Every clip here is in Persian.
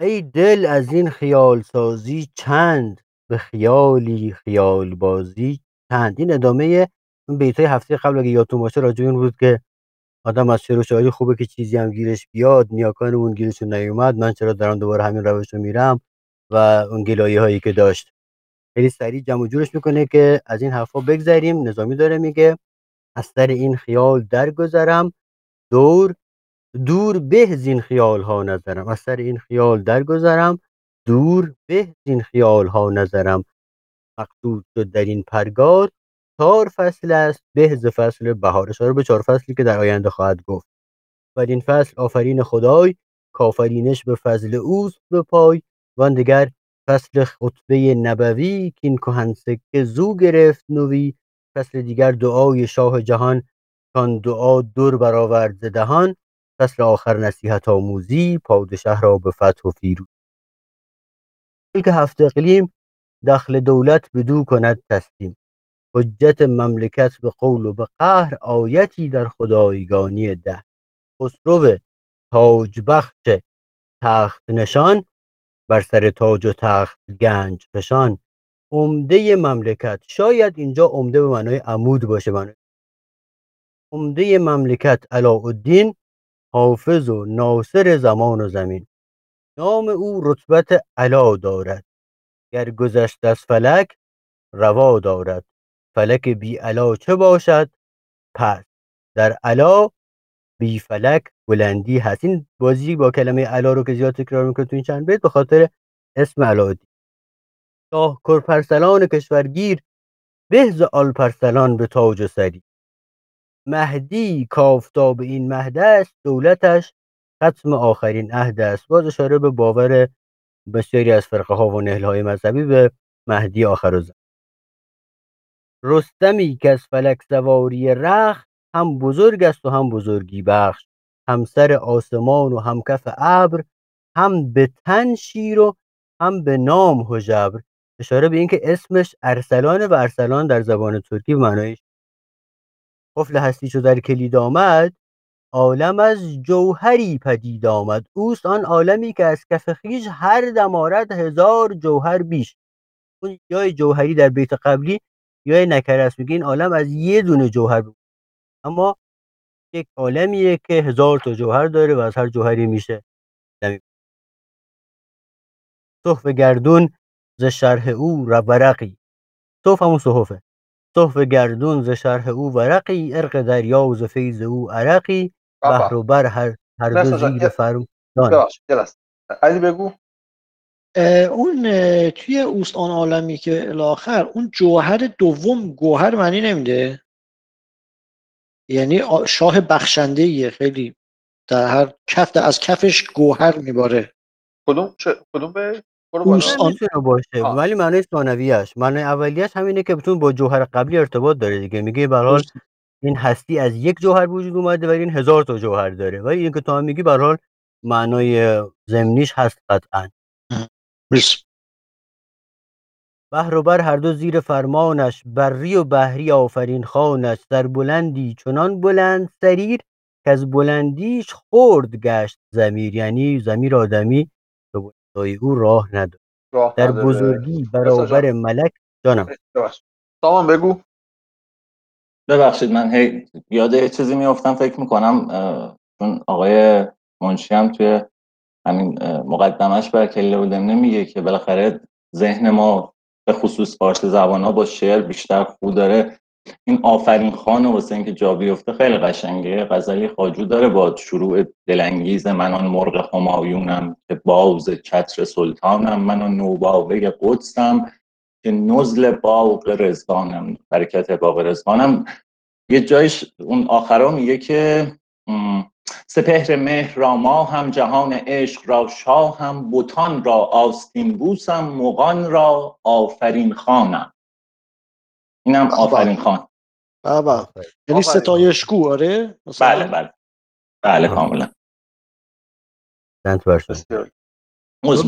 ای دل از این خیال سازی چند؟ به خیالی خیال بازی چند؟ این ادامه اون بیتای هفته قبل اگه یادتون باشه راجع این بود که آدم از شعر و شاعری خوبه که چیزی هم گیرش بیاد نیاکان اون گیرشون نیومد من چرا دارم دوباره همین روش رو میرم و اون گلایه هایی که داشت. خیلی سریع جمع جورش می‌کنه که از این حرفا بگذریم. نظامی داره میگه از سر این خیال درگذرم. دور دور به زین خیال ها نظرم. از سر این خیال درگذرم. دور به زین خیال ها نظرم. مقصود شد در این پرگار. چهار فصل است. به ز فصل بهار. اشاره به چهار فصلی که در آینده خواهد گفت. و این فصل آفرین خدای. کافرینش به فضل اوست به پای. وان دگر فصل خطبه نبوی که این کهن سکه زو گرفت نوی. فصل دیگر دعای شاه جهان. کان دعا دور برآورد دهان. فصل آخر نصیحت آموزی پادشه را به فتح و فیروزی که هفت اقلیم دخل دولت بدو کند تسلیم. حجت مملکت به قول و به قهر آیتی در خدایگانی ده. خسرو تاج بخش تخت نشان بر سر تاج و تخت گنج فشان. عمده مملکت شاید اینجا عمده به معنای عمود باشه معنای عمده مملکت علاءالدین حافظ و ناصر زمان و زمین. نام او رتبت علا دارد. گر گذشت از فلک روا دارد. فلک بی علا چه باشد؟ پس در علا بی فلک بلندی هست. این بازی با کلمه علا رو که زیاد تکرار می‌کنه تو این چند بیت به خاطر اسم علاءالدین شاه کرپرسلان کشورگیر به ز آلپرسلان به تاج و سری. مهدی کافتاب این مهد است دولتش ختم آخرین عهد است. باز اشاره به باور بسیاری از فرقه ها و نهل های مذهبی به مهدی آخر زمان رستمی که از فلک سواری رخ هم بزرگ است و هم بزرگی بخش. هم سر آسمان و هم کف ابر هم به تن شیر و هم به نام هژبر. اشاره به اینکه اسمش ارسلان و ارسلان در زبان ترکی معنایش قفل هستی در کلید آمد عالم از جوهری پدید آمد. اوست آن عالمی که از کف خویش هر دمارد هزار جوهر بیش. اون جای جوهری در بیت قبلی یا نکره است. میگه این عالم از یه دونه جوهر بود. اما یک عالمیه که هزار تا جوهر داره و از هر جوهری میشه صحف گردون ز شرح او ورقی صحف همون صحفه. صحف گردون ز شرح او ورقی ارق دریا و ز فیض او عرقی. بحر و بر هر هر دو زیر فرم علی بگو. اون توی اوست آن عالمی که الاخر اون جوهر دوم گوهر معنی نمیده؟ یعنی شاه بخشنده خیلی در هر کف از کفش گوهر میباره. کدوم؟ چه کدوم به؟ می‌تونه باشه؟ ولی معنی ثانویه‌اش معنی اولیش همینه که بتون با جوهر قبلی ارتباط داره دیگه. میگه به این هستی از یک جوهر وجود اومده ولی این هزار تا جوهر داره. ولی این که تو هم میگی به حال معنای زمینیش هست قطعا. بحر و بر هر دو زیر فرمانش بری و بحری آفرین خانش در بلندی چنان بلند سریر که از بلندیش خورد گشت زمیر یعنی زمیر آدمی او راه نداد در بزرگی برابر ملک جانم. سامان بگو. ببخشید من هی یاد چیزی میافتم فکر می‌کنم چون آقای منشی هم توی همین مقدمش بر کله و میگه که بالاخره ذهن ما به خصوص فارسی زبان ها با شعر بیشتر خو داره. این آفرین خان واسه اینکه جا بیفته خیلی قشنگه. غزلی خاجو داره با شروع دلانگیز من آن مرغ همایونم که باز چتر سلطانم من آن نوباوه قدسم که نزل باغ رزوانم برکت باغ رزوانم یه جایش اون آخرا میگه که سپهر مهر را ما هم جهان عشق را شاه هم بوتان را آستین بوسم مغان را آفرین خانم. اینم آفرین. خان. بابا یعنی ستایشگو آره؟ بله بله. بله کاملا. چند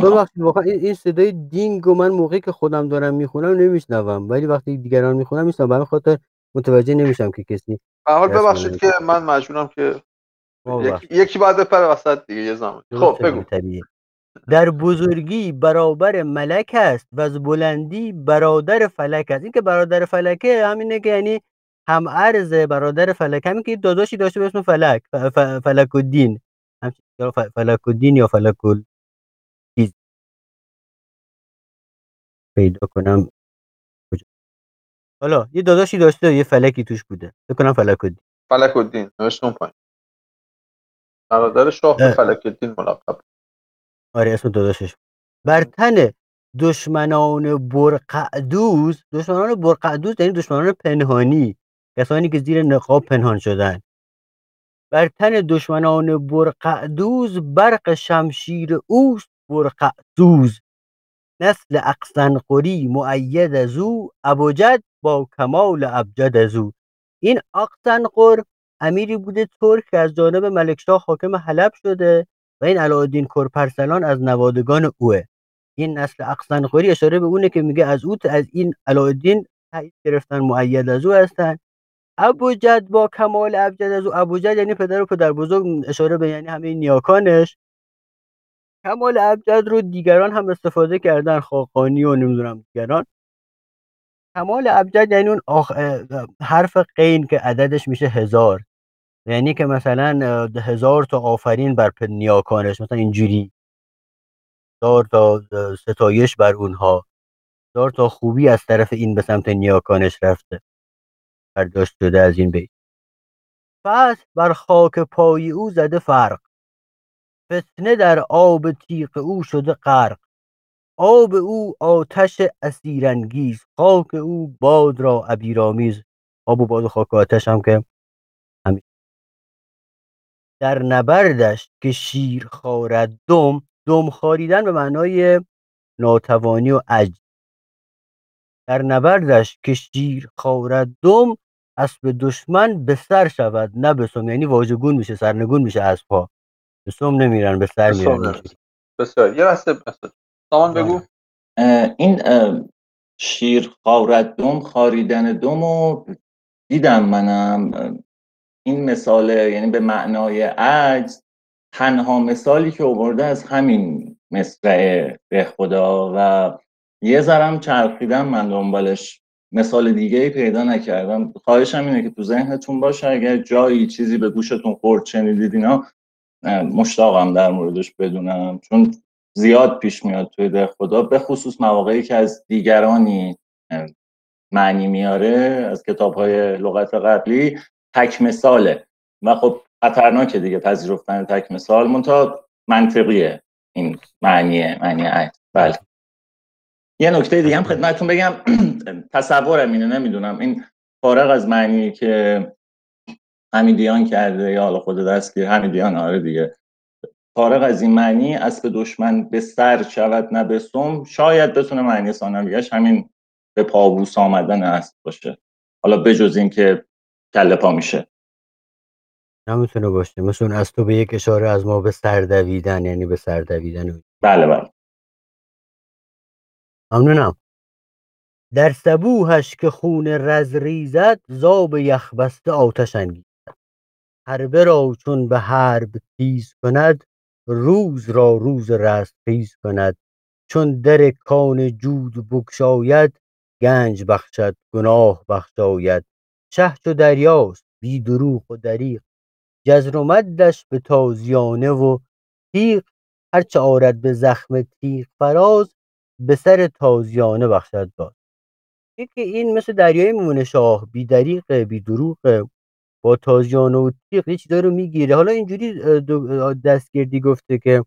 ببخشید واقعا این صدای دینگ و من موقعی که خودم دارم می‌خونم نمیشنوم. ولی وقتی دیگران می‌خونم میشنوم. برای خاطر متوجه نمیشم که کسی به حال ببخشید که من مجبورم که یکی, یکی باید بپره وسط دیگه یه زمان. خب بگو. در بزرگی برابر ملک است و از بلندی برادر فلک است. این که برادر فلکه همینه که یعنی هم عرض برادر فلک همین که داداشی داشته به اسم فلک فلک الدین فلک الدین یا فلک چیز. پیدا کنم. حالا یه داداشی داشته یه فلکی توش بوده. فکر کنم فلک الدین فلک الدین نوشته اون پایین. برادر شاه. فلک الدین ملقب. آره اسم داداشش. بر تن دشمنان برقعدوز دشمنان برقعدوز یعنی دشمنان پنهانی کسانی که زیر نقاب پنهان شدن. بر تن دشمنان برقعدوز برق شمشیر اوست برقعدوز. نسل اقسنقری معید از او ابوجد با کمال ابجد از او این اقسنقر امیری بوده ترک که از جانب ملکشاه حاکم حلب شده. و این علاءالدین کرپرسلان از نوادگان اوه. این نسل اقسنقری اشاره به اونه که میگه از او از این علاءالدین تایید گرفتن معید از او هستن. ابوجد با کمال ابجد از او. ابوجد یعنی پدر و پدر بزرگ اشاره به یعنی همه نیاکانش. کمال ابجد رو دیگران هم استفاده کردن خاقانی و نمی‌دونم دیگران. کمال ابجد یعنی اون آخ... حرف قین که عددش میشه هزار. یعنی که مثلا هزار تا آفرین بر نیاکانش مثلا اینجوری. هزار تا ستایش بر اونها. هزار تا خوبی از طرف این به سمت نیاکانش رفته. برداشت شده از این بیت پس بر خاک پای او زده فرق. فتنه در آب تیغ او شده غرق. آب او آتش اسیرانگیز. خاک او باد را عبیرآمیز آب و باد و خاک آتش هم که در نبردش که شیر خارد دم دم خاریدن به معنای ناتوانی و عجز. در نبردش که شیر خارد دم اسب دشمن به سر شود نه به سم. یعنی واژگون میشه سرنگون میشه اسبها. به سم نمیرن به سر میرن. بسیار. یه بسیار. سامان بگو. اه، این اه، شیر خارد دم خاریدن دم و دیدم منم. این مثال یعنی به معنای عجز تنها مثالی که آورده از همین مصرع به خدا و یه ذرم چرخیدم من دنبالش. مثال دیگه ای پیدا نکردم. خواهشم اینه که تو ذهنتون باشه اگر جایی چیزی به گوشتون خورد شنیدید اینا مشتاقم در موردش بدونم. چون زیاد پیش میاد توی ده خدا به خصوص مواقعی که از دیگرانی معنی میاره از کتاب های لغت قبلی. تک مثاله. و خب خطرناکه دیگه پذیرفتن تک مثال منتها منطقیه این معنیه معنی عکس بله. یه نکته دیگه هم خدمتتون بگم. تصورم اینه نمی‌دونم. این فارغ از معنی که حمیدیان کرده یا حالا خود دستگیر حمیدیان آره دیگه. فارغ از این معنی اسب دشمن به سر شود نه به سم. شاید بتونه معنی ثانویش همین به پابوس آمدن اسب باشه. حالا بجز این که کله پا میشه. نمی‌تونه باشه. مثل اون از تو به یک اشاره از ما به سر دویدن یعنی به سر دویدن بله بله. ممنونم. در صبوهش که خون رز ریزد زاب یخ بسته آتش انگیزد. حربه را چون به حرب تیز کند روز را روز رستخیز کند. چون در کان جود بگشاید گنج بخشد گناه بخشاید. شه چو دریاست بی دروغ و دریغ. جزر و مدش به تازیانه و تیغ. هرچه آرد به زخم تیغ فراز به سر تازیانه بخشد باز. این که این مثل دریای میمونه شاه بی دریغه بی دروغه با تازیانه و تیغ یه چیزایی رو می‌گیره. حالا اینجوری دستگردی گفته که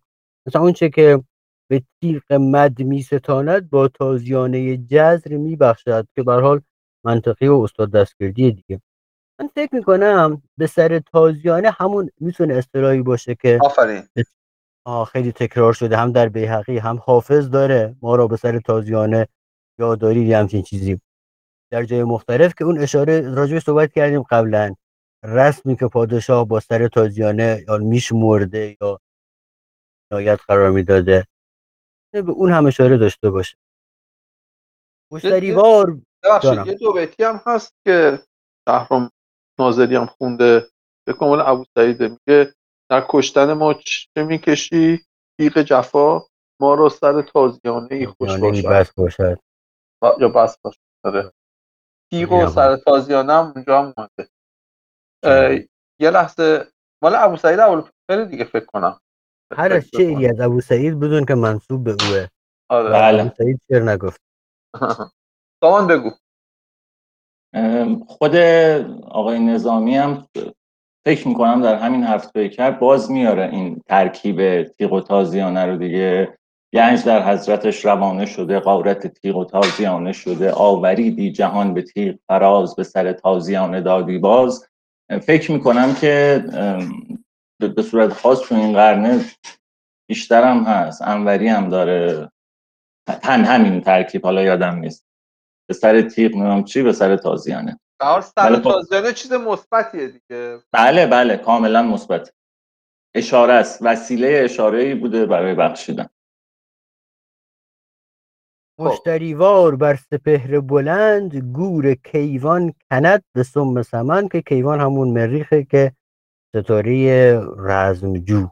مثلا اون چه که به تیغ مد میستاند با تازیانه جزر میبخشد که به حال منطقی و استاد دستگردی دیگه. من فکر می‌کنم به سر تازیانه همون می‌تونه اصطلاحی باشه که آفرین. خیلی تکرار شده هم در بیهقی هم حافظ داره. ما را به سر تازیانه یادداری یه همچین چیزی. در جای مختلف که اون اشاره راجع صحبت کردیم قبلا رسمی که پادشاه با سر تازیانه یا میشمرده یا نایت قرار می‌داده به اون هم اشاره داشته باشه. مشتریوار ببخشید. یه دو بیتی هم هست که شهرام ناظری هم خونده. به کامل ابو سعیده میگه در کشتن ما چه می‌کشی؟ تیغ جفا ما رو سر تازیانه ای خوش باشد. یا بس باشد آره. تیغ و. سر تازیانه هم اونجا هم اومده یه لحظه مال ابو سعید اول خیلی دیگه فکر کنم. هر از شعری از ابو سعید بدون که منصوب به اوه. آره. بله. ابو سعید شعر نگفت؟ سامان بگو. خود آقای نظامی هم فکر می‌کنم در همین هفت پیکر باز میاره این ترکیب تیغ و تازیانه رو دیگه. گنج در حضرتش روانه شده قارت تیغ و تازیانه شده. آوریدی جهان به تیغ فراز به سر تازیانه دادی باز. فکر می‌کنم که به- صورت خاص تو این قرنه بیشتر هست. انوری هم داره. تن همین ترکیب حالا یادم نیست. به سر تیغ نمیم چی به سر تازیانه بهار سر بله، خب. تازیانه چیز مثبتیه دیگه بله بله کاملا مثبت اشاره است وسیله اشاره ای بوده برای بخشیدن خب. مشتریوار بر سپهر بلند گور کیوان کند به سم سمن که کیوان همون مریخه که ستاره رزمجو.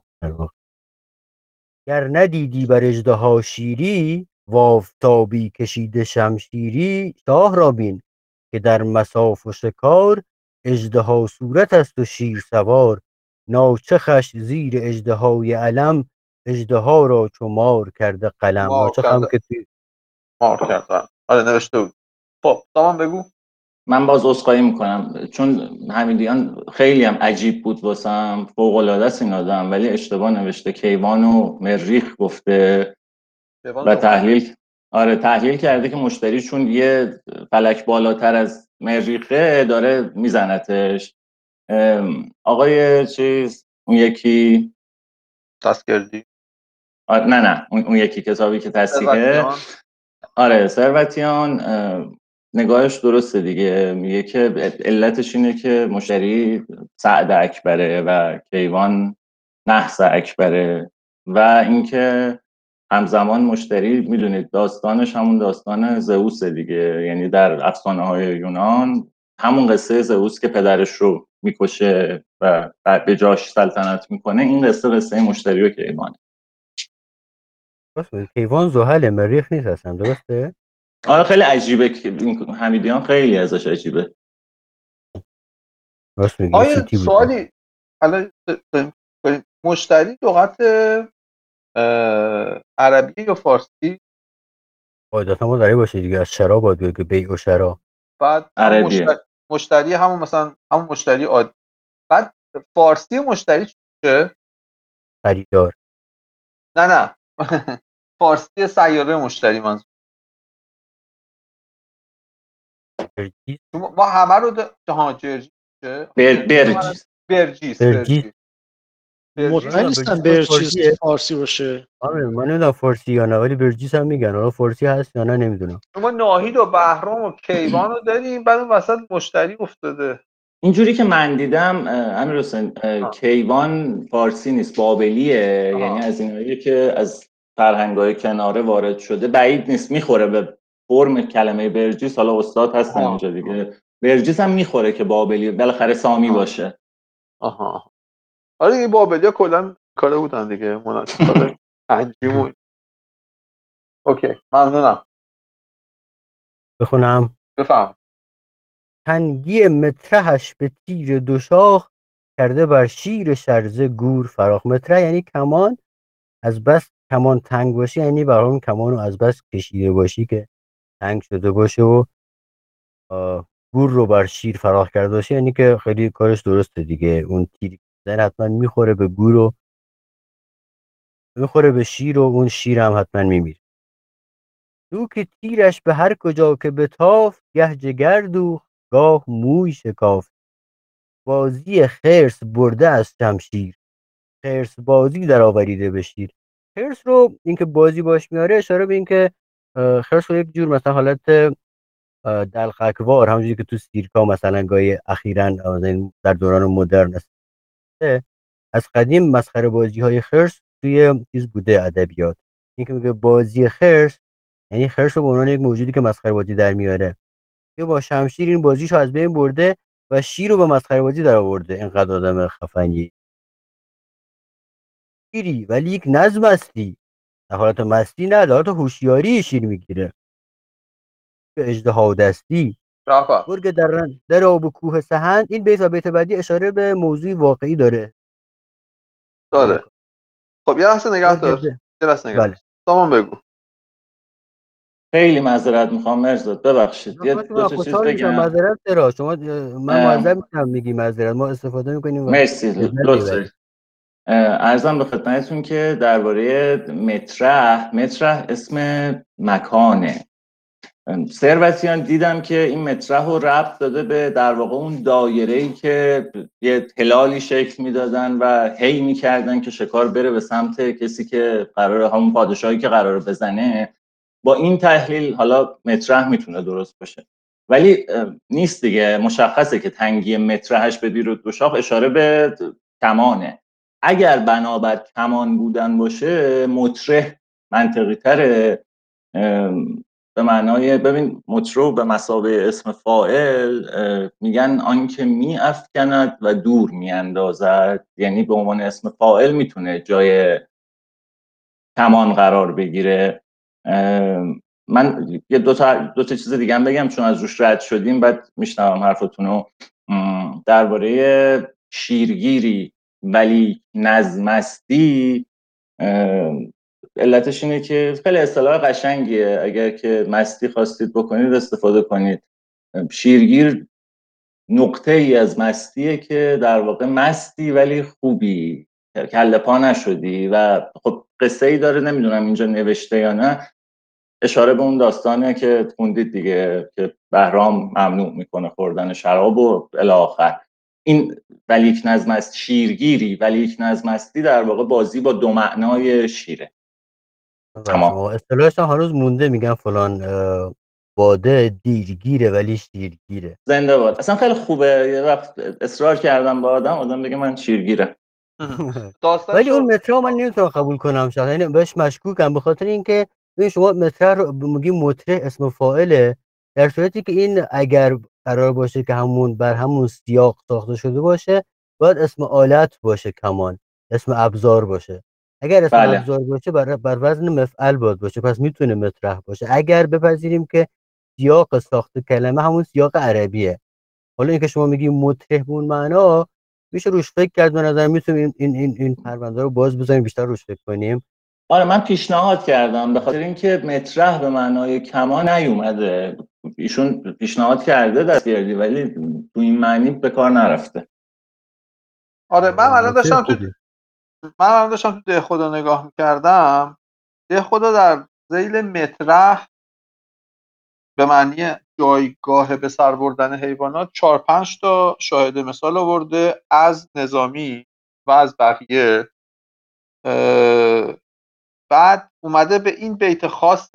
گر ندیدی بر اژدها شیری وافتابی کشیده شمشیری شاه را بین که در مساف و شکار اژدها صورت است و شیر سوار. ناچخش زیر اژدهای علم اژدها را چو مار کرده قلم. مار ناچخ هم کرده. که مار کردن آره نوشته بود. خب سامان بگو. من باز عذرخواهی می‌کنم. چون حمیدیان خیلی هم عجیب بود واسم. فوق العاده است این آدم ولی اشتباه نوشته. کیوان و مریخ گفته. و تحلیل آره تحلیل کرده که مشتری چون یه فلک بالاتر از مریخه داره میزنتش. آقای چیز اون یکی؟ دستگردی آه، نه نه اون یکی کتابی که ثروتیان. آره ثروتیان اه، نگاهش درسته دیگه. میگه که علتش اینه که مشتری سعد اکبره و کیوان نحس اکبره و اینکه همزمان مشتری می‌دونید داستانش همون داستان زئوس دیگه. یعنی در افسانه های یونان همون قصه زئوس که پدرش رو می‌کشه و به جاش سلطنت می‌کنه این قصه قصه مشتری و کیوان. راست میگی. کیوان زحل مریخ نیست اصلا درسته؟ آره خیلی عجیبه. حمیدیان خیلی ازش عجیبه. آیا سوالی مشتری لغت عربی یا فارسی؟ قاعدتا ما داری باشه دیگه از شراب باید بگه بیع و شرا بعد عربیه. مشتری, مشتری همون مثلا همون مشتری عادی. بعد فارسی مشتری چیه؟ خریدار نه نه. فارسی سیاره مشتری من برگیس ما همه رو د... ها جرجیس چه؟ بر- برجیس. برجیس برجیس. برجیس. مطمئن نیستم برجیس؟ فارسی باشه آره من نمی‌دونم فارسی یا نه ولی برجیس هم میگن حالا فارسی هست یا نه نمی‌دونم شما ناهید و بهرام و کیوان رو داریم بعد اون وسط مشتری افتاده اینجوری که من دیدم امیر حسین آه. کیوان فارسی نیست بابلیه آها. یعنی از اینایی که از فرهنگای کناره وارد شده بعید نیست می‌خوره به فرم کلمه برجیس حالا استاد هستن. اینجا دیگه برجیس هم می‌خوره که بابلی بالاخره سامی آه. باشه آها آها. آره دیگه بابلیا کلا کاره بودن دیگه. مناسب انجیمون. اوکی ممنونم. بخونم. بفهم. تنگی مطرحش به تیر دو شاخ کرده بر شیر شرزه گور فراخ. مطرح یعنی کمان. از بس کمان تنگ باشه یعنی بر اون کمان رو از بس کشیده باشی که تنگ شده باشه و گور رو بر شیر فراخ کرده باشه. یعنی که خیلی کارش درسته دیگه. اون تیر زن حتما می‌خوره به گور و می‌خوره به شیر و اون شیر هم حتما میمیره. دو که تیرش به هر کجا که بتاف گه جگر دوخت گاه موی شکاف بازی خرس برده از شمشیر. خرس بازی در آوریده به شیر. خرس رو اینکه بازی باش میاره اشاره به اینکه خرس رو یک جور مثلا حالت دلخکوار همونجوری که تو سیرکا مثلا گاهی اخیرا در دوران مدرن است. از قدیم مسخره بازی های خرس توی چیز بوده ادبیات. اینکه میگه بازی خرس یعنی خرس رو به عنوان یک موجودی که مسخره بازی در میاره. یا با شمشیر این بازیشو از بین برده و شیر رو به مسخره بازی در آورده. اینقدر آدم خفنی شیری ولی یک نظم هستی در حالت مستی نه در حالت هوشیاری شیر می‌گیره. به اجدها دستی. رفا گرگ در در آب و کوه سهند این بیت و بیت بعدی اشاره به موضوع واقعی داره. داره خب یه لحظه نگه دار. یه لحظه نگه بله. دار. سامان بگو. خیلی معذرت می‌خوام مرزاد. ببخشید. یه دو تا چیز بگم. معذرت چرا شما من. معذرت میشم میگی معذرت. ما استفاده می‌کنیم مرسی. لذت لطف می‌بریم. دارید. اه، عرضم به خدمتتون که درباره مطرح مطرح اسم مکانه. ثروتیان دیدم که این مطرح رو ربط داده به در واقع اون دایره ای که یه هلالی شکل می‌دادن و هی می‌کردن که شکار بره به سمت کسی که قرار همون پادشاهی که قرار بزنه. با این تحلیل حالا مطرح می‌تونه درست باشه. ولی نیست دیگه. مشخصه که تنگی مطرحش به دیر و دوشاق اشاره به کمانه. اگر بنابر کمان بودن باشه مطرح منطقی تره. به معنای ببین مطرو به مسابه اسم فائل میگن آنکه می افکند و دور می اندازد یعنی به عنوان اسم فائل می‌تونه جای کمان قرار بگیره. من یه دو تا, دو تا چیز دیگه هم بگم چون از روش رد شدیم بعد میشنوم حرفتون رو درباره شیرگیری ولی نظمستی علتش اینه که خیلی اصطلاح قشنگیه. اگر که مستی خواستید بکنید استفاده کنید. شیرگیر نقطه ای از مستیه که در واقع مستی ولی خوبی. کله پا نشدی و خب قصه ای داره نمی‌دونم اینجا نوشته یا نه. اشاره به اون داستانه که خوندید دیگه که بهرام ممنوع می‌کنه خوردن شراب و الی آخر این ولیک نظم است شیرگیری ولیک نظم استی در واقع بازی با دو معنای شیره. تمام. اصطلاحش هنوز مونده میگن فلان باده دیرگیره ولی شیرگیره زنده باد. اصلا خیلی خوبه. یه وقت اصرار کردم با آدم آدم بگه من شیرگیره ولی اون مترا من نمی‌تونم قبول کنم شخصا یعنی بهش مشکوکم به خاطر اینکه ببین شما مترا رو میگی مطرح اسم فاعله در صورتی که این اگر قرار باشه که همون بر همون سیاق ساخته شده باشه باید اسم آلت باشه کمان. اسم ابزار باشه. اگر اسم بله. ابزار باشه بر, بر وزن مفعل باید باشه پس می‌تونه مطرح باشه. اگر بپذیریم که سیاق ساخت کلمه همون سیاق عربیه. حالا اینکه شما میگی مطرح به اون معنا میشه روش فکر کرد به نظر می‌تونیم این این این پرونده رو باز بذاریم بیشتر روش فکر کنیم. آره من پیشنهاد کردم به خاطر اینکه مطرح به معنای کمان نیومده. ایشون پیشنهاد کرده دستگردی ولی تو این معنی به کار نرفته. آره من الان داشتم تو. من الان داشتم تو ده خدا نگاه می‌کردم ده خدا در زیل مطرح به معنی جایگاه به سر بردن حیوانات چهار پنج تا شاهد مثال آورده از نظامی و از بقیه. بعد اومده به این بیت خاص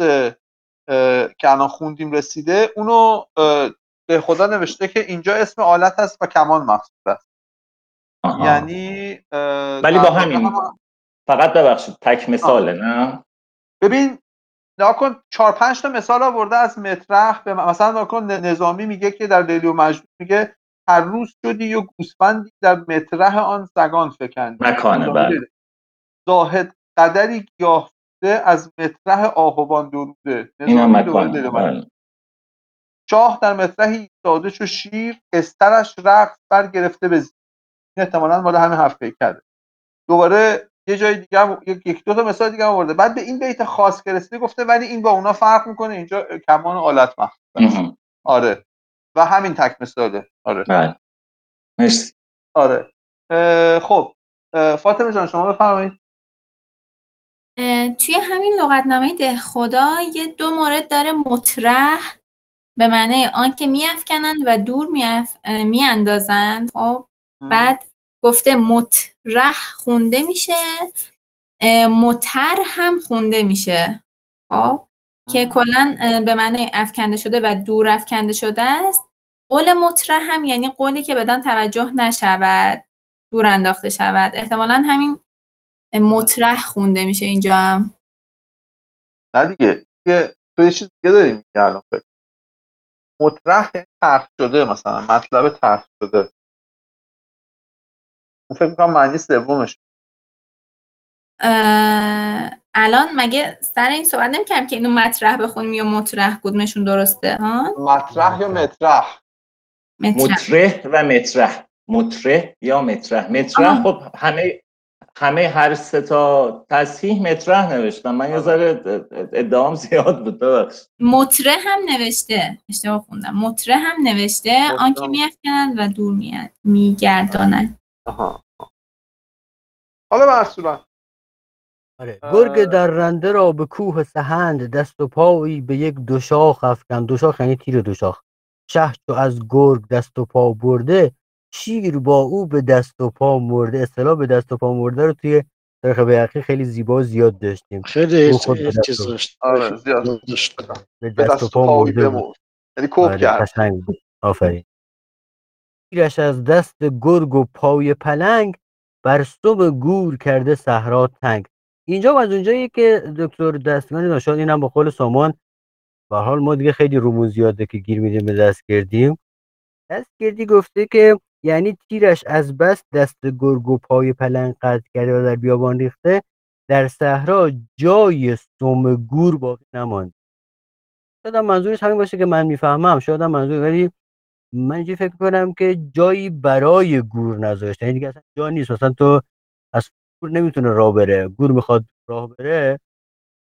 که الان خوندیم رسیده اونو به خدا نوشته که اینجا اسم آلت هست و کمان مقصود است. آها. یعنی ولی با همین. هم- فقط ببخشید تک مثاله نه؟ ببین نکن چهار پنج تا مثال آورده از مطرح به مثلا نکن نظامی میگه که در لیلی و مجنون میگه هر روز شدی و گوسفندی در مطرح آن سگان فکندی. مکانه بله. زاهد قدری یافته از مطرح آهوان دروده این هم نظامی دوباره مکانه. بله. شاه در مطرحی ایستاده چو شیر استرش رقص بر گرفته به زیر این احتمالاً مال همین حرف کرده دوباره یه جای دیگه هم یک یک دو تا مثال دیگه هم آورده. بعد به این بیت خاص که رسیده گفته ولی این با اونا فرق می‌کنه. اینجا کمان و آلت مخصوص است. مهم. آره. و همین تک مثاله. آره. بله. مرسی. آره. اه، خب. اه، فاطمه جان شما بفرمایید. توی همین لغتنامه ده خدا یه دو مورد داره مطرح به معنی آن که میافکنند و دور میاندازند. خب بعد گفته مطرح خونده میشه متر هم خونده میشه. خب که کلا به معنی افکنده شده و دور افکنده شده است. قول مطرح هم یعنی قولی که بدان توجه نشود دور انداخته شود. احتمالا همین مطرح خونده میشه اینجا هم. نه دیگه یه تو یه چیز دیگه داریم الان مطرح یعنی طرح شده مثلا مطلب طرح شده. فکر می‌کنم معنی سومش. الان مگه سر این صحبت نمی‌کردیم که اینو مطرح بخونیم یا مطرح کدومشون درسته ها؟ مطرح یا مطرح؟ مطرح. و مطرح. مطرح یا مطرح. مطرح. خب همه همه هر سه تا تصحیح مطرح نوشتم من یه ذره ادعام زیاد بود مطرح هم نوشته. اشتباه خوندم. مطرح هم نوشته. آنکه. میافکنند و دور میاد میگردانند آها. حالا صورت آره. گرگ درنده را به کوه سهند دست و پایی به یک دوشاخ افکند. دوشاخ یعنی تیر دوشاخ شه چو از گرگ دست و پا برده شیر با او به دست و پا مرده. اصطلاح به دست و پا مرده رو توی تاریخ بیهقی خیلی زیبا زیاد داشتیم. خیلی دست چیز و- داشت. آره زیاد داشت. به دست و پا مرده یعنی کوب آره کرد. آفرین. تیرش از دست گرگ و پای پلنگ بر سم گور کرده صحرا تنگ. اینجا از اونجایی که دکتر دستگانی نشان اینم با قول سامان به حال ما دیگه خیلی رومون زیاده که گیر میدیم به دستگردیم دستگردی گفته که یعنی تیرش از بس دست گرگ و پای پلنگ قطع کرده و در بیابان ریخته در صحرا جای سم گور باقی نماند شاید منظورش همین باشه که من می‌فهمم شاید منظور ولی من اینجوری فکر کنم که جایی برای گور نذاشته. یعنی دیگه اصلا جا نیست. مثلا تو از گور نمی‌تونه راه بره. گور می‌خواد راه بره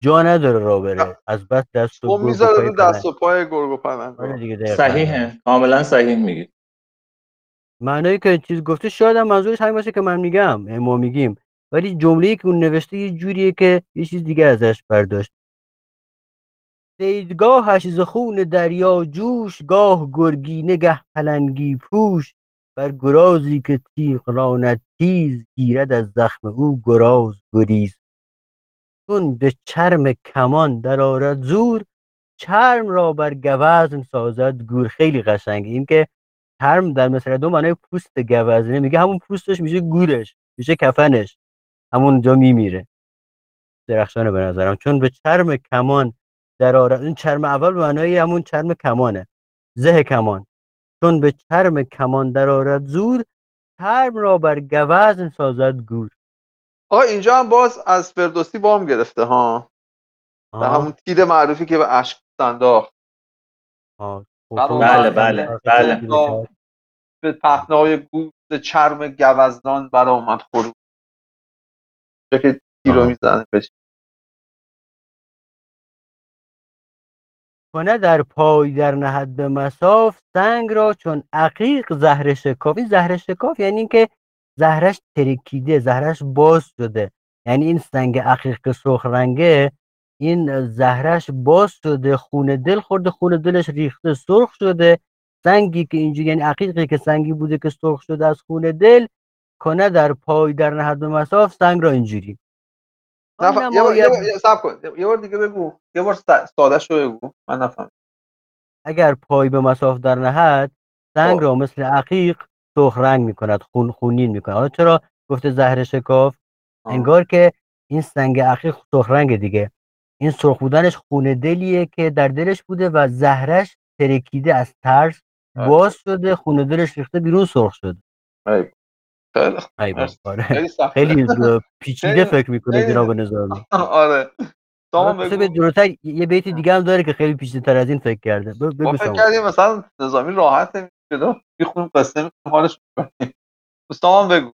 جا نداره راه بره. از بس دست و می‌ذاره دست. و پای گرگ و پلنگ. آره. صحیحه. کاملا صحیح میگی. معنایی که چیز گفته شاید هم منظورش همین باشه که من میگم یعنی ما میگیم. ولی جمله‌ای که اون نوشته یه جوریه که یه چیز دیگه ازش برداشت. دیدگاهش ز خون دریا جوش گاه گرگینه گه پلنگی پوش. بر گرازی که تیغ راند تیز گیرد از زخم او گراز گریز. چون به چرم کمان در آرد زور چرم را بر گوزن سازد گور. خیلی قشنگه این که چرم در مثل دو معنای پوست گوزنه. میگه همون پوستش میشه گورش میشه کفنش. همون جا میمیره. درخشانه به نظرم. چون به چرم کمان در آرد این چرم اول به معنای همون چرم کمانه. زه کمان. چون به چرم کمان در آرد زور چرم را بر گوزن سازد گور. آقا اینجا هم باز از فردوسی وام گرفته ها. به آها، همون تیر معروفی که به اشک انداخت آها. برای بله، من بله، به- بله. به پهنای گوشت چرم گوزنان برآمد خروش جا که تیر رو. می‌زنه بهش کنه در پای در نهد به مساف سنگ را چون عقیق زهر شکاف. این زهر شکاف یعنی اینکه زهرش ترکیده زهرش باز شده. یعنی این سنگ عقیق سرخ رنگه این زهرش باز شده خون دل خورده خون دلش ریخته سرخ شده. سنگی که اینجوری یعنی عقیقی که سنگی بوده که سرخ شده از خون دل کنه در پای در نهد به مساف سنگ را اینجوری. نف... یه یه- صبر کن. یه بار دیگه بگو. یه بار ساده شو بگو. من نفهم اگر پای به مساف در نهد سنگ خب. را مثل عقیق سرخ رنگ می‌کند خون خونین می‌کند. حالا چرا؟ گفته زهر شکاف. انگار که این سنگ عقیق سرخ رنگ دیگه. این سرخ بودنش خون دلیه که در دلش بوده و زهرش ترکیده از ترس. باز شده خون دلش ریخته بیرون سرخ شده. خیلی. آره. خیلی پیچیده فکر می‌کنه جناب نظامی. آره. به بگو. جلوتر یه بیت دیگه هم داره که خیلی پیچیده تر از این فکر کرده. ما فکر. کردیم مثلا نظامی راحت جدا می‌خونیم قصه حالش سامان بگو.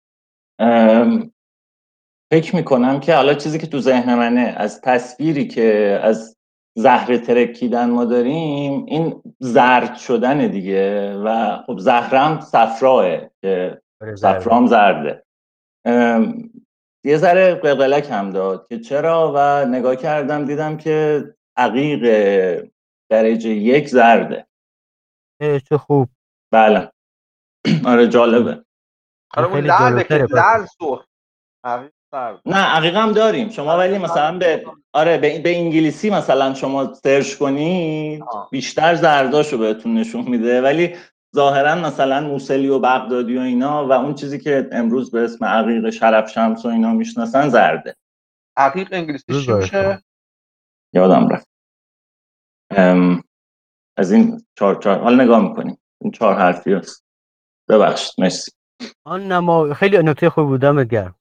فکر می‌کنم که حالا چیزی که تو ذهن منه از تصویری که از زهر ترکیدن ما داریم این زرد شدن دیگه. و خب زهرم صفراه که صفرام زرده یه ذره قلقلک هم داد که چرا و نگاه کردم دیدم که عقیق درجه یک زرده چه خوب. بله. آره جالبه. آره اون که سرخ. عقیق. نه عقیقه هم داریم. شما ولی مثلا به آره به, به انگلیسی مثلا شما سرچ کنید. بیشتر زرداشو بهتون نشون میده. ولی ظاهرا مثلا موسلی و بغدادی و اینا و اون چیزی که امروز به اسم عقیق شرف شمس و اینا می‌شناسن زرده. عقیق انگلیسی میشه؟ یادم رفت. ام، از این چهار چهار حالا نگاه می‌کنیم. این چهار حرفی هست. ببخشید مرسی. آن نما خیلی نکته خوب بودم گرم.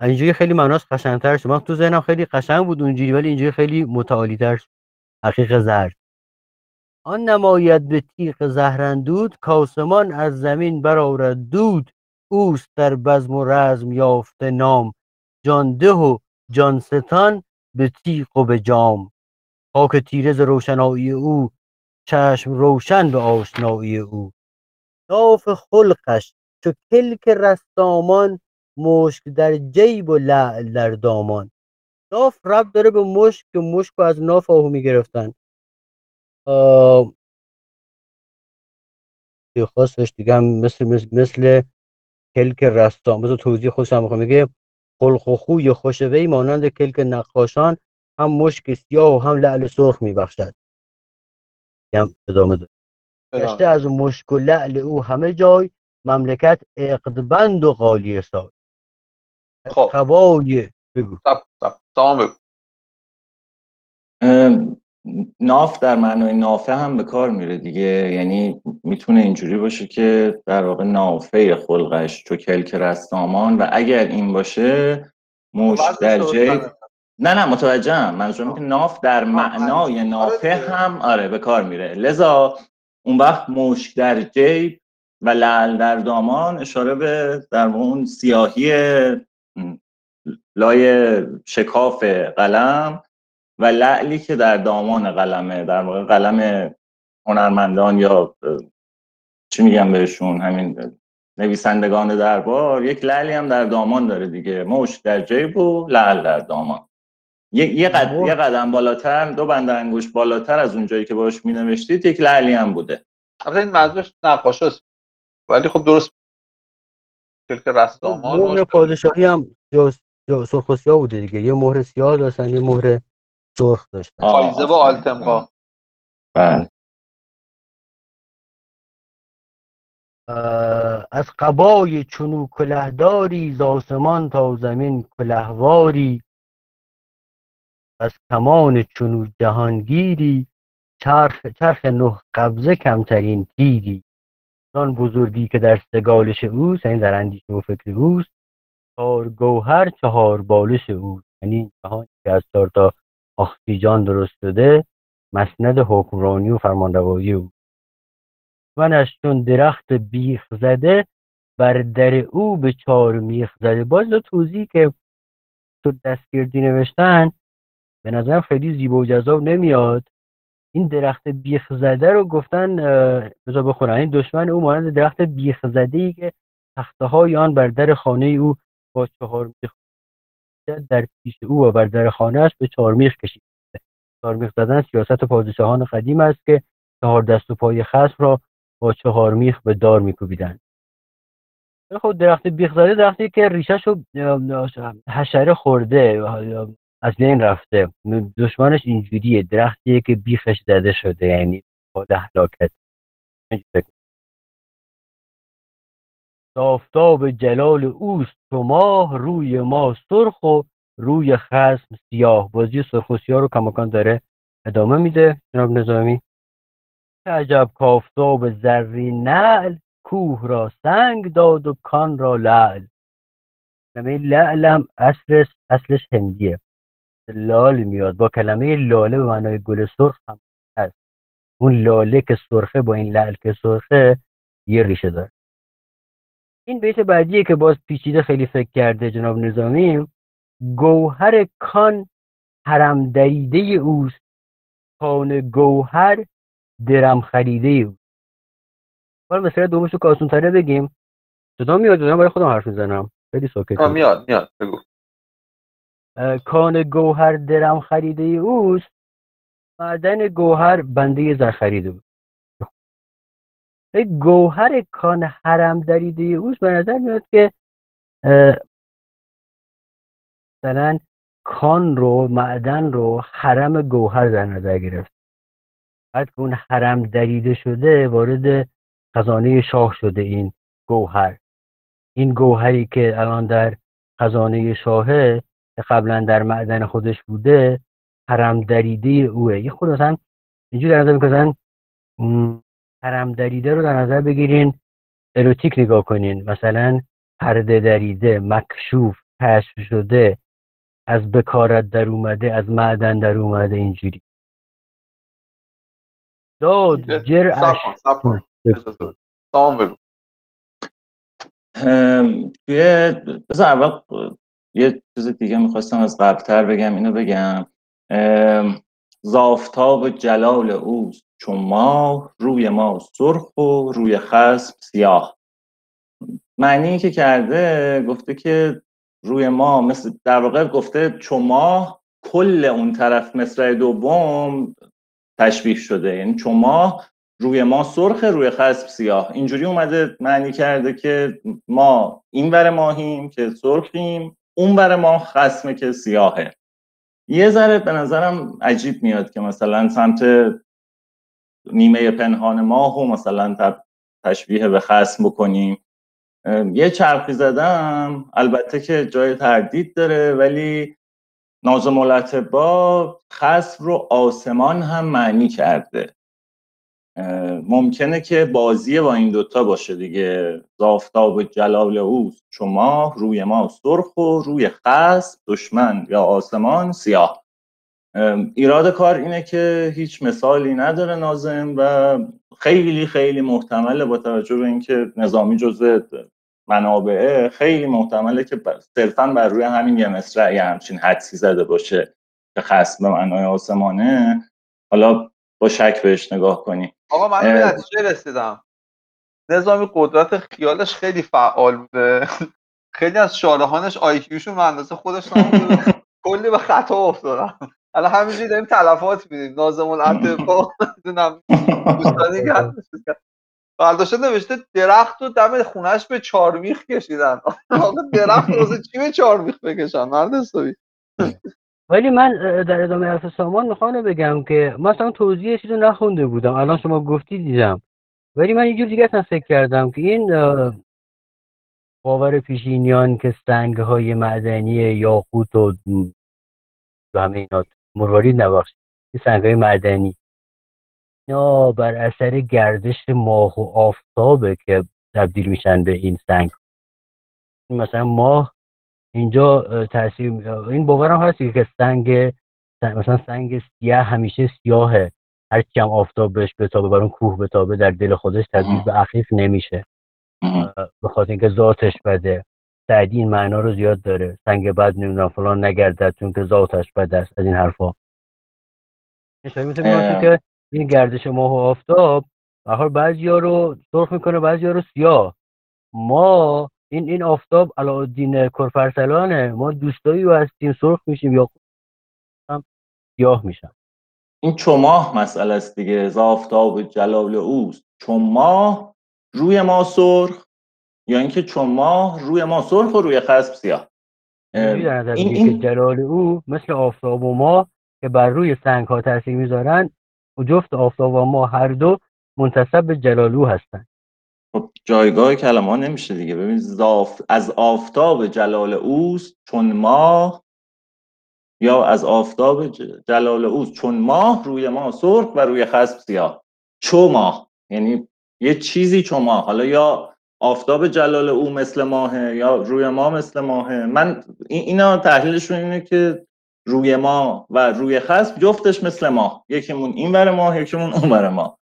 اینجوری خیلی معناش قشنگتر شد. من تو ذهنم خیلی قشنگ بود اونجوری ولی اینجوری خیلی متعالیتر شد. حقیق زرد. آن نماید به تیغ زهرندود کاسمان از زمین برآورد. دود اوست در بزم و رزم یافته نام. جانده و جانستان به تیغ و به جام. خاک تیرز روشنایی او چشم روشن به آشنایی او. ناف خلقش چو کلک رستامان مشک در جیب و لعل در دامان. ناف رب داره به مشک که مشک از ناف آهو می‌گرفتن. خاصش دیگه هم مثل مثل, مثل کلک رستام مثل توضیح خودش هم میگه خلق و خوی خوشوی مانند کلک نقاشان هم مشک سیاه و هم لعل سرخ میبخشد. هم ادامه داره گشته از مشک و لعل او همه جای مملکت اقدبند و غالی سای خب. قبای بگو. تمام بگو. ناف در معنای نافه هم به کار میره دیگه. یعنی می‌تونه اینجوری باشه که در واقع نافه خلقش چو کلک رستامان و اگر این باشه مش در جیب نه نه. متوجهم. منظورم که ناف در معنای نافه هم آره به کار میره. لذا اون وقت مشک در جیب و لعل در دامان اشاره به در اون سیاهی لای شکاف قلم و لعلی که در دامان قلمه در واقع قلم هنرمندان یا چی میگم بهشون همین نویسندگان دربار یک لعلی هم در دامان داره دیگه. مشک در جیب و لعل در دامان. یه, یه, قد... یه قدم بالاتر دو بند انگوش بالاتر از اون جایی که باش می نوشتید یک لعلی هم بوده. البته این منظورش نقاش است ولی خب درست کلک رستامان مهر پادشاهی هم سرخ و سیاه بوده دیگه. یه مهر سیاه داشتن یه مهر سرخ داشتن. پاییزه و آلتمقا بله. از قبای چونو کلهداری ز آسمان تا زمین کلهواری. از کمان چونو جهانگیری چرخ چرخ نه قبضه کمترین تیری. آن بزرگی که در سگالش اوست یعنی در اندیشه و فکر اوست چهار گوهر چهار بالش اوست. یعنی جهانی که از چهار تا آخسیجان درست شده مسند حکمرانی و فرمانروایی او. منش چون درخت بیخ زده بر در او به چهار میخ زده. باز توضیح که تو دستگیردی نوشتن به نظرم خیلی زیبا و جذاب نمیاد. این درخت بیخ زده رو گفتن بذار بخورن این دشمن او مانند درخت بیخ زده ای که تخته های آن بر در خانه او با چهار میخ در پیش او و بر در خانهش به چهار میخ کشید. چهار میخ زدن سیاست پادشاهان قدیم است که چهار دست و پای خصم را با چهار میخ به دار میکوبیدند. خب درخت بیخ زده درختی که ریشش رو حشره خورده از بین رفته. دشمنش اینجوریه درختیه که بیخش زده شده یعنی با هلاکت آفتاب جلال اوست تو ماه روی ما سرخ و روی خسم سیاه. بازی سرخ و سیاه رو کماکان داره ادامه میده جناب نظامی. عجب کافتاب زری نعل کوه را سنگ داد و کان را لعل. کلمه لعلم اصلش اصلش هندیه. لال میاد. با کلمه لاله به معنای گل سرخ هم هست. اون لاله که سرخه با این لعل که سرخه یه ریشه داره. این بیت بعدیه که باز پیچیده خیلی فکر کرده جناب نظامی. گوهر کان حرم دریده اوست. کان گوهر درم خریده اوست. حالا مثلا دومش رو کاسون تره بگیم. صدا میاد؟ جناب برای خودم حرف می‌زنم. خیلی ساکت میاد میاد. بگو. کان گوهر درم خریده اوست. معدن گوهر بنده زر خریده بود گوهر کان حرم دریده اوست به نظر میاد که مثلا کان رو معدن رو حرم گوهر در نظر گرفت. بعد که اون حرم دریده شده وارد خزانه شاه شده این گوهر. این گوهری که الان در خزانه شاهه که قبلا در معدن خودش بوده حرم دریده اوه. یه خود مثلا اینجور در نظر می‌کنن حرم دریده رو در نظر بگیرین اروتیک نگاه کنین. مثلا پرده دریده مکشوف کشف شده از بکارت در اومده از معدن در اومده اینجوری. داد بگو. توی بذار اول یه چیز دیگه می‌خواستم از قبلتر بگم اینو بگم. زافتاب جلال اوست. چون ما روی ما سرخ و روی خسب سیاه. معنی که کرده گفته که روی ما مثل در واقع گفته چون ما کل اون طرف مصرع دوم تشبیه شده. یعنی چون ما روی ما سرخ روی خسب سیاه. اینجوری اومده معنی کرده که ما این ور ماهیم که سرخیم اون ور ما خسمه که سیاهه. یه ذره به نظرم عجیب میاد که مثلا سمت نیمه پنهان ماه و مثلا تشبیه به خسم بکنیم. یه چرخی زدم. البته که جای تردید داره ولی نازم الاتبا خسم رو آسمان هم معنی کرده. ممکنه که بازی با این دوتا باشه دیگه. زافتاب جلال اوست. شما روی ما سرخ و روی خس دشمن یا آسمان سیاه. ایراد کار اینه که هیچ مثالی نداره نازم و خیلی خیلی محتمله با توجه به اینکه نظامی جزء منابعه خیلی محتمله که صرفا بر روی همین یه مصرع یه همچین حدسی زده باشه که خصم به معنای آسمانه. حالا با شک بهش نگاه کنی آقا من به نتیجه رسیدم. نظامی قدرت خیالش خیلی فعال بوده. خیلی از شارهانش آیکیوشون به اندازه خودش کلی به خطا افتادن. الان همینجوری داریم تلفات میدیم. نازم الاتفاق نمی‌دونم دوستانی برداشته نوشته درخت و دم خونش به چارمیخ کشیدن. آقا درخت واسه چی به چارمیخ بکشن؟ مرد حسابی. ولی من در ادامه حرف سامان می‌خوام بگم که مثلا توضیحش رو نخونده بودم. الان شما گفتی دیدم. ولی من یه جور دیگه فکر کردم که این باور پیشینیان که سنگ های معدنی یاقوت و همه اینا مروارید نبخشید این سنگ های معدنی. اینا بر اثر گردش ماه و آفتابه که تبدیل میشن به این سنگ. مثلا ماه اینجا تاثیر این باورم هست که سنگ مثلا سنگ سیاه همیشه سیاهه. هر هم آفتاب بهش بتابه بر اون کوه بتابه در دل خودش تبدیل به اخیف نمیشه. به خاطر اینکه ذاتش بده. سعدی این معنا رو زیاد داره. سنگ بد نمی‌دونم فلان نگردد چون که ذاتش بده است از این حرفا. که این گردش ماه و آفتاب به بعضی ها رو سرخ می‌کنه بعضی ها رو سیاه. ما این این آفتاب علاءالدین کرفرسلانه. ما دوستایی رو هستیم سرخ میشیم یا هم سیاه میشم. این چماه مسئله است دیگه. از آفتاب جلال اوست. چماه روی ما سرخ. یا اینکه چماه روی ما سرخ و روی خسب سیاه. این, این جلال او مثل آفتاب و ما که بر روی سنگ ها تاثیر می‌ذارن و جفت آفتاب و ما هر دو منتصب به جلالو هستن. خب جایگاه کلمه نمیشه دیگه. ببین از آفتاب جلال اوست چون ماه یا از آفتاب جلال اوست چون ماه روی ما سرخ و روی خسب سیاه. چو ماه. یعنی یه چیزی چو ماه. حالا یا آفتاب جلال او مثل ماهه یا روی ما مثل ماهه؟ من اینا تحلیلشون اینه که روی ما و روی خسب جفتش مثل ما یکیمون این ور ماه یکیمون اون ور ما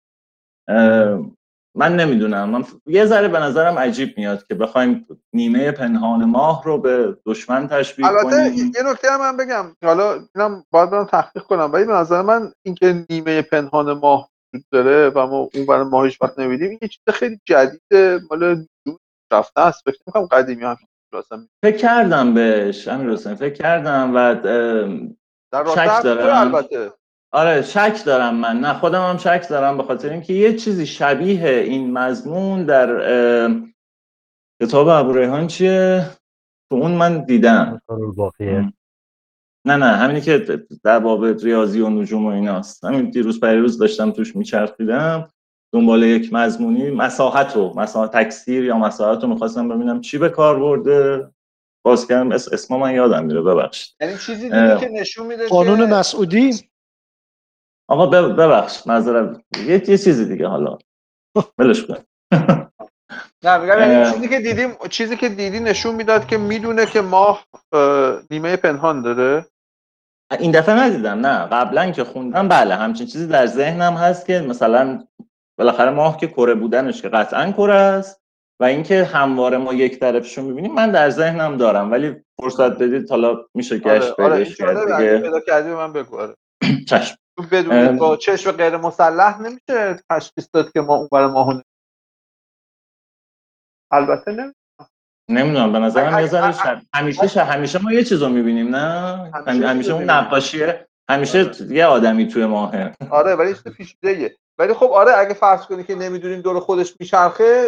من نمی‌دونم. من یه ذره به نظرم عجیب میاد که بخوایم نیمه پنهان ماه رو به دشمن تشبیه البته یه نکته من بگم. حالا اینم باید برم تحقیق کنم. ولی به نظر من اینکه نیمه پنهان ماه وجود داره و ما اون برای ماهش وقت نمیدیم این یه چیز خیلی جدیده. مال رفته است. فکر می‌کنم قدیمی هم فکر کردم بهش امیر حسین فکر کردم و در شک دارم. البته. آره شک دارم من. نه خودم هم شک دارم به خاطر اینکه یه چیزی شبیه این مضمون در کتاب ابو ریحان چیه؟ تو اون من دیدم. نه نه همینی که در باب ریاضی و نجوم و ایناست. همین دیروز پریروز داشتم توش میچرخیدم. دنبال یک مضمونی مساحت و مساحت تکثیر یا مساحت رو می‌خواستم ببینم چی به کار برده. باز کردم اسم من یادم میره ببخشید. یعنی چیزی دیگه که نشون میده قانون مسعودی؟ آقا ببخش معذرت یه یه چیزی دیگه حالا. ولش کن. نه میگم یعنی چیزی که دیدیم چیزی که دیدی نشون می‌داد که می‌دونه که ماه نیمه پنهان داره. این دفعه ندیدم نه. قبلا که خوندم بله همچین چیزی در ذهنم هست که مثلا بالاخره ماه که کره بودنش که قطعا کره است و اینکه همواره ما یک طرفشو می‌بینیم من در ذهنم دارم. ولی فرصت بدید حالا میشه آره، گشت آره پیداش این کرد. دیگه پیدا کردی من بگو آره. چشم. بدون. با چشم غیر مسلح نمیشه تشخیص داد که ما اونور ماهونه. البته نه نمی‌دونم به نظرم یه ذره همیشه شب- همیشه ما یه چیزو می‌بینیم نه؟ همیشه اون. نقاشیه همیشه آره. یه آدمی توی ماهه. آره ولی چیز پیچیده‌ایه. ولی خب آره اگه فرض کنی که نمی‌دونیم دور خودش میچرخه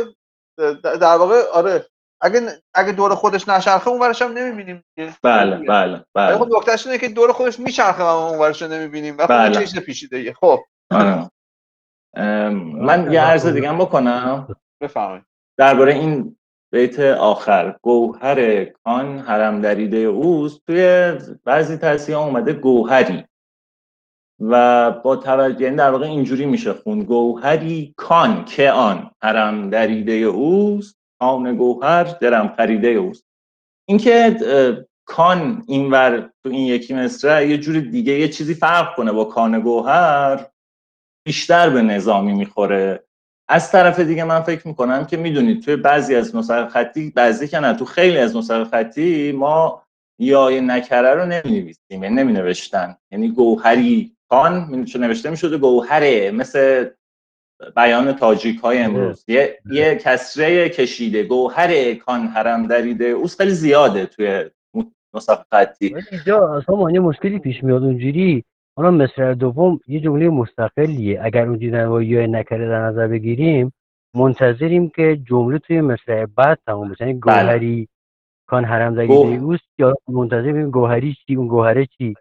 در واقع آره. اگه اگه دور خودش نچرخه اون ورش هم نمی‌بینیم بله بله ولی خب بله نکتهش اینه که دور خودش میچرخه و ما اون ورش رو نمی‌بینیم. و خب بله. چیز پیچیده‌ایه. خب. آره. من یه عرض دیگه هم بکنم. بفهمید درباره این بیت آخر. گوهر کان حرم دریده اوست. توی بعضی تصحیح اومده گوهری. و با توجه یعنی در واقع اینجوری میشه خون گوهری کان که آن. حرم دریده اوست. کان گوهر درم خریده اوست. اینکه کان اینور تو این یکی مصره یه جور دیگه یه چیزی فرق کنه با کان گوهر بیشتر به نظامی می‌خوره. از طرف دیگه من فکر می‌کنم که می‌دونید توی بعضی از نسخ خطی بعضی که نه تو خیلی از نسخ خطی ما یای نکره رو نمی‌نویسیم یعنی نمینوشتن. یعنی گوهری کان نوشته می‌شده؟ گوهره مثل بیان تاجیک های امروز. یه, یه کسره کشیده گوهر کان حرم دریده. اوست خیلی زیاده توی نسخ خطی اینجا اصلا یه مشکلی پیش میاد اونجوری حالا مصرع دوم یه جمله مستقلیه. اگر اونجوری در واقع یا نکره در نظر بگیریم منتظریم که جمله توی مصرع بعد تموم بشه. یعنی بله. گوهری کان حرم گوه- دریده اوست یا منتظریم گوهری چی اون گوهره چی؟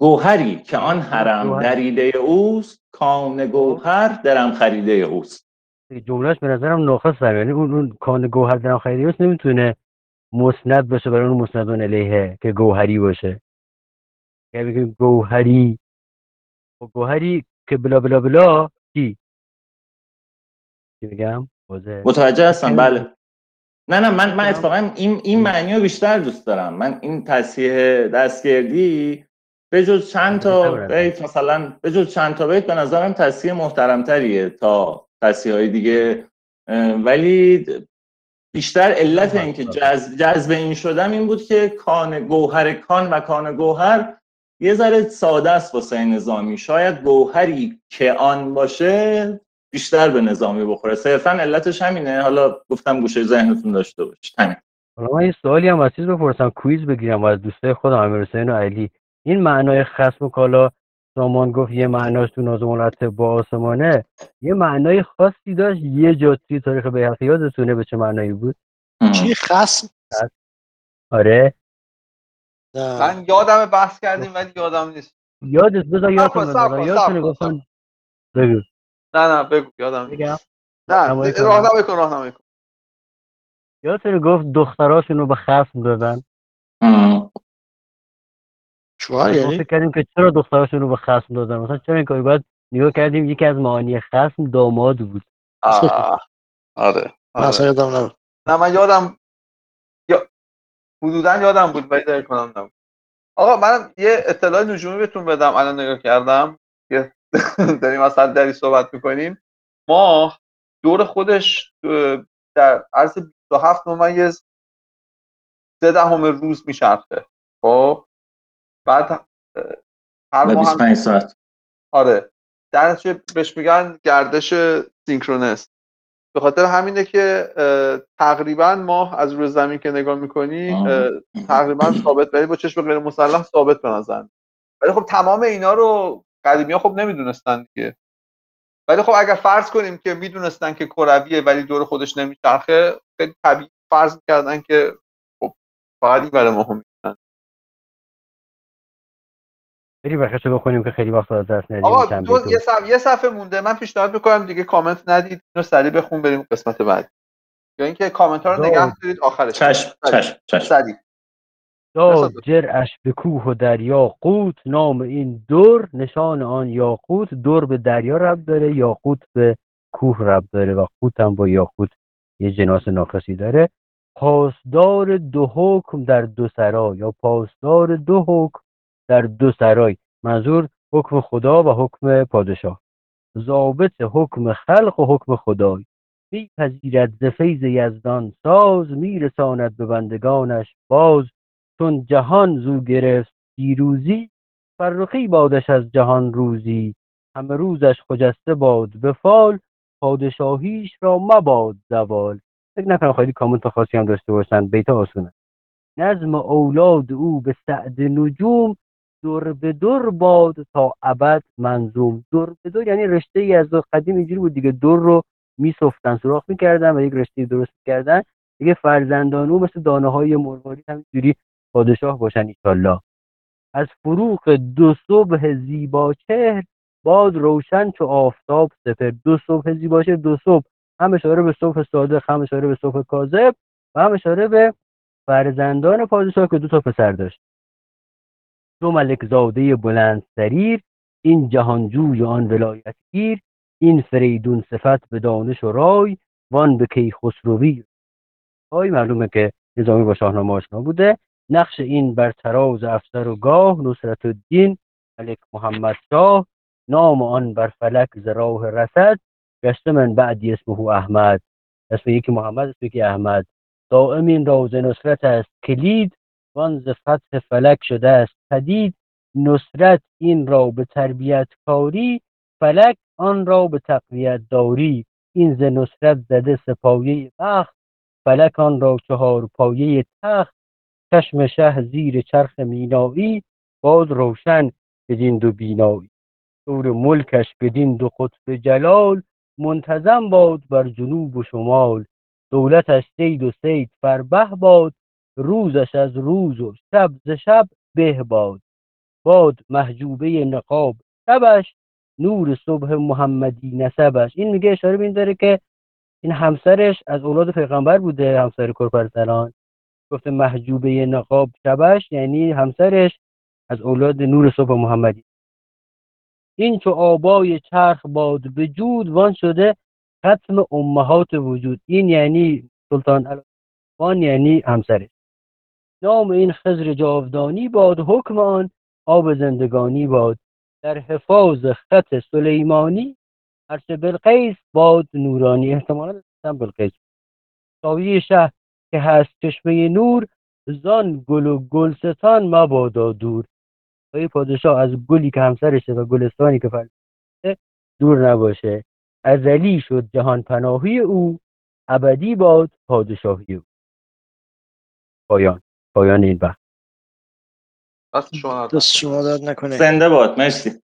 گوهری که آن حرم گوهر. دریده اوست کان گوهر درم خریده اوست. جملهش به نظرم ناقصه یعنی اون اون کان گوهر در خریده اوست نمی‌تونه مسند باشه برای اون مسندون الیه که گوهری باشه. بگیم گوهری خب گوهری که بلا بلا بلا چی؟ چی واضحه. متوجه هستم خیلی- بله. نه نه من من. اتفاقا این این معنی رو بیشتر دوست دارم. من این تصحیح دستگردی به جز چند تا. بیت مثلا به جز چند تا بیت به نظرم تصحیح محترمتریه تا تصحیح های دیگه ولی بیشتر علت این که جذب جذب این شدم این بود که کان گوهر کان و کان گوهر یه ذره ساده است واسه نظامی. شاید گوهری که آن باشه بیشتر به نظامی بخوره. صرفا علتش همینه. حالا گفتم گوشه ذهنتون داشته باشید. همین. حالا من یه سوالی هم از چیز بپرسم. کویز بگیرم از دوستای خودم امیر حسین و علی. این معنای خصم و کالا سامان گفت یه معناش تو نازم با آسمانه. یه معنای خاصی داشت یه جا توی تاریخ بیهقی یادتونه به چه معنایی بود؟ چی خصم؟ آره. نه. من یادم بحث کردیم ولی یادم نیست. یادت بذار یادتون کن، گفتن بگو. نه نه بگو یادم نیست. بگم. نه راهنمایی کن راهنمایی کن. یادتونه گفت دختراشون رو به خصم دادن. شوهر ما یعنی؟ فکر کردیم که چرا دختراشون رو به خصم دادن؟ مثلا چرا این کاری؟ باید نگاه کردیم یکی از معانی خصم داماد بود. آه. آره آره. نه من یادم یا حدودا یادم بود ولی دقیق کنم نبود. آقا من یه اطلاع نجومی بهتون بدم. الان نگاه کردم. که داریم از حد دری صحبت می‌کنیم. ماه دور خودش در عرض 27 ممیز سه دهم روز میچرخه. خب؟ بعد هر ماه هم 25 ساعت. آره. در نتیجه بهش میگن گردش سینکرونس. به خاطر همینه که تقریبا ماه از روی زمین که نگاه می‌کنی. تقریبا ثابت ولی با چشم غیر مسلح ثابت به نظر. ولی خب تمام اینا رو قدیمی ها خب نمی‌دونستن دیگه ولی خب اگر فرض کنیم که می‌دونستن که کرویه ولی دور خودش نمیچرخه خیلی طبیعی فرض کردن که خب فقط این برای ماه بریم بخشش رو بخونیم که خیلی وقت از دست ندیم آقا دو. یه صفحه یه صفحه مونده. من پیشنهاد می‌کنم دیگه کامنت ندید اینو سریع بخون بریم قسمت بعد. یا اینکه کامنت ها رو دو. نگه دارید آخرش. چشم چشم چشم. سریع. داد جرعش به کوه و دریا قوت نام این دور نشان آن یاقوت. دور به دریا رب داره یاقوت به کوه رب داره و قوت هم با یاقوت یه جناس ناقصی داره. پاسدار دو حکم در دو سرای یا پاسدار دو حکم در دو سرای منظور حکم خدا و حکم پادشاه. ضابط حکم خلق و حکم خدای. میپذیرد ز فیض یزدان ساز میرساند به بندگانش باز. چون جهان زو گرفت پیروزی فرخی بادش از جهان روزی. همه روزش خجسته باد به فال پادشاهیش را مباد زوال. فکر نکنم خیلی کامنت خاصی هم داشته باشن بیت آسونه. نظم اولاد او به سعد نجوم دور به دور باد تا ابد منظوم. دور به دور یعنی رشته ای از قدیم اینجوری بود دیگه. دور رو میسفتن سوراخ می‌کردن و یک رشته درست می‌کردن. دیگه فرزندان او مثل دانه های مرواری همینجوری پادشاه باشن ایشالله از فروغ دو صبح زیبا چهر باد روشن چو آفتاب سپر دو صبح زیبا چهر دو صبح. هم اشاره به صبح صادق هم اشاره به صبح کاذب و هم اشاره به فرزندان پادشاه که دو تا پسر داشت. زاده بلند سریر این جهانجوی آن ولایت گیر این فریدون صفت به دانش و رای وان به کی خسروی های معلومه که نظامی با شاهنامه آشنا بوده. نقش این بر تراز افسر و گاه نصرت الدین ملک محمد شاه نام آن بر فلک ز راه رسد. گشته من بعدی اسمه احمد. اسم یکی محمد اسم یکی احمد. دائم این راز نصرت است کلید وان ز فتح فلک شده است. پدید نصرت این را به تربیت کاری فلک آن را به تقویت داری. این ز نصرت زده سپایه بخت فلک آن را چهار پایه تخت. چشم شه زیر چرخ مینایی باد روشن بدین دو بینایی. دور ملکش بدین دو قطب جلال منتظم باد بر جنوب و شمال. دولتش سید و سید فربه باد روزش از روز و شب ز شب به باد باد محجوبه نقاب شبش نور صبح محمدی نسبش. این میگه اشاره به این داره که این همسرش از اولاد پیغمبر بوده همسر کرپرسران گفته محجوبه نقاب شبش یعنی همسرش از اولاد نور صبح محمدی. این چو آبای چرخ باد به وان شده ختم امهات وجود. این یعنی سلطان وان یعنی همسرش. نام این خزر جاودانی باد حکم آن آب زندگانی باد. در حفاظ خط سلیمانی عرش بلقیس باد نورانی. احتمالا بلقیس. ساوی شه که هست چشمه نور زان گل و گلستان مبادا دور. ای پادشاه از گلی که همسرشه و گلستانی که فرزنده دور نباشه. ازلی شد جهان پناهی او ابدی باد پادشاهی او. پایان. پایان این بحث. دست شما دست شما داد نکنه. زنده باد مرسی.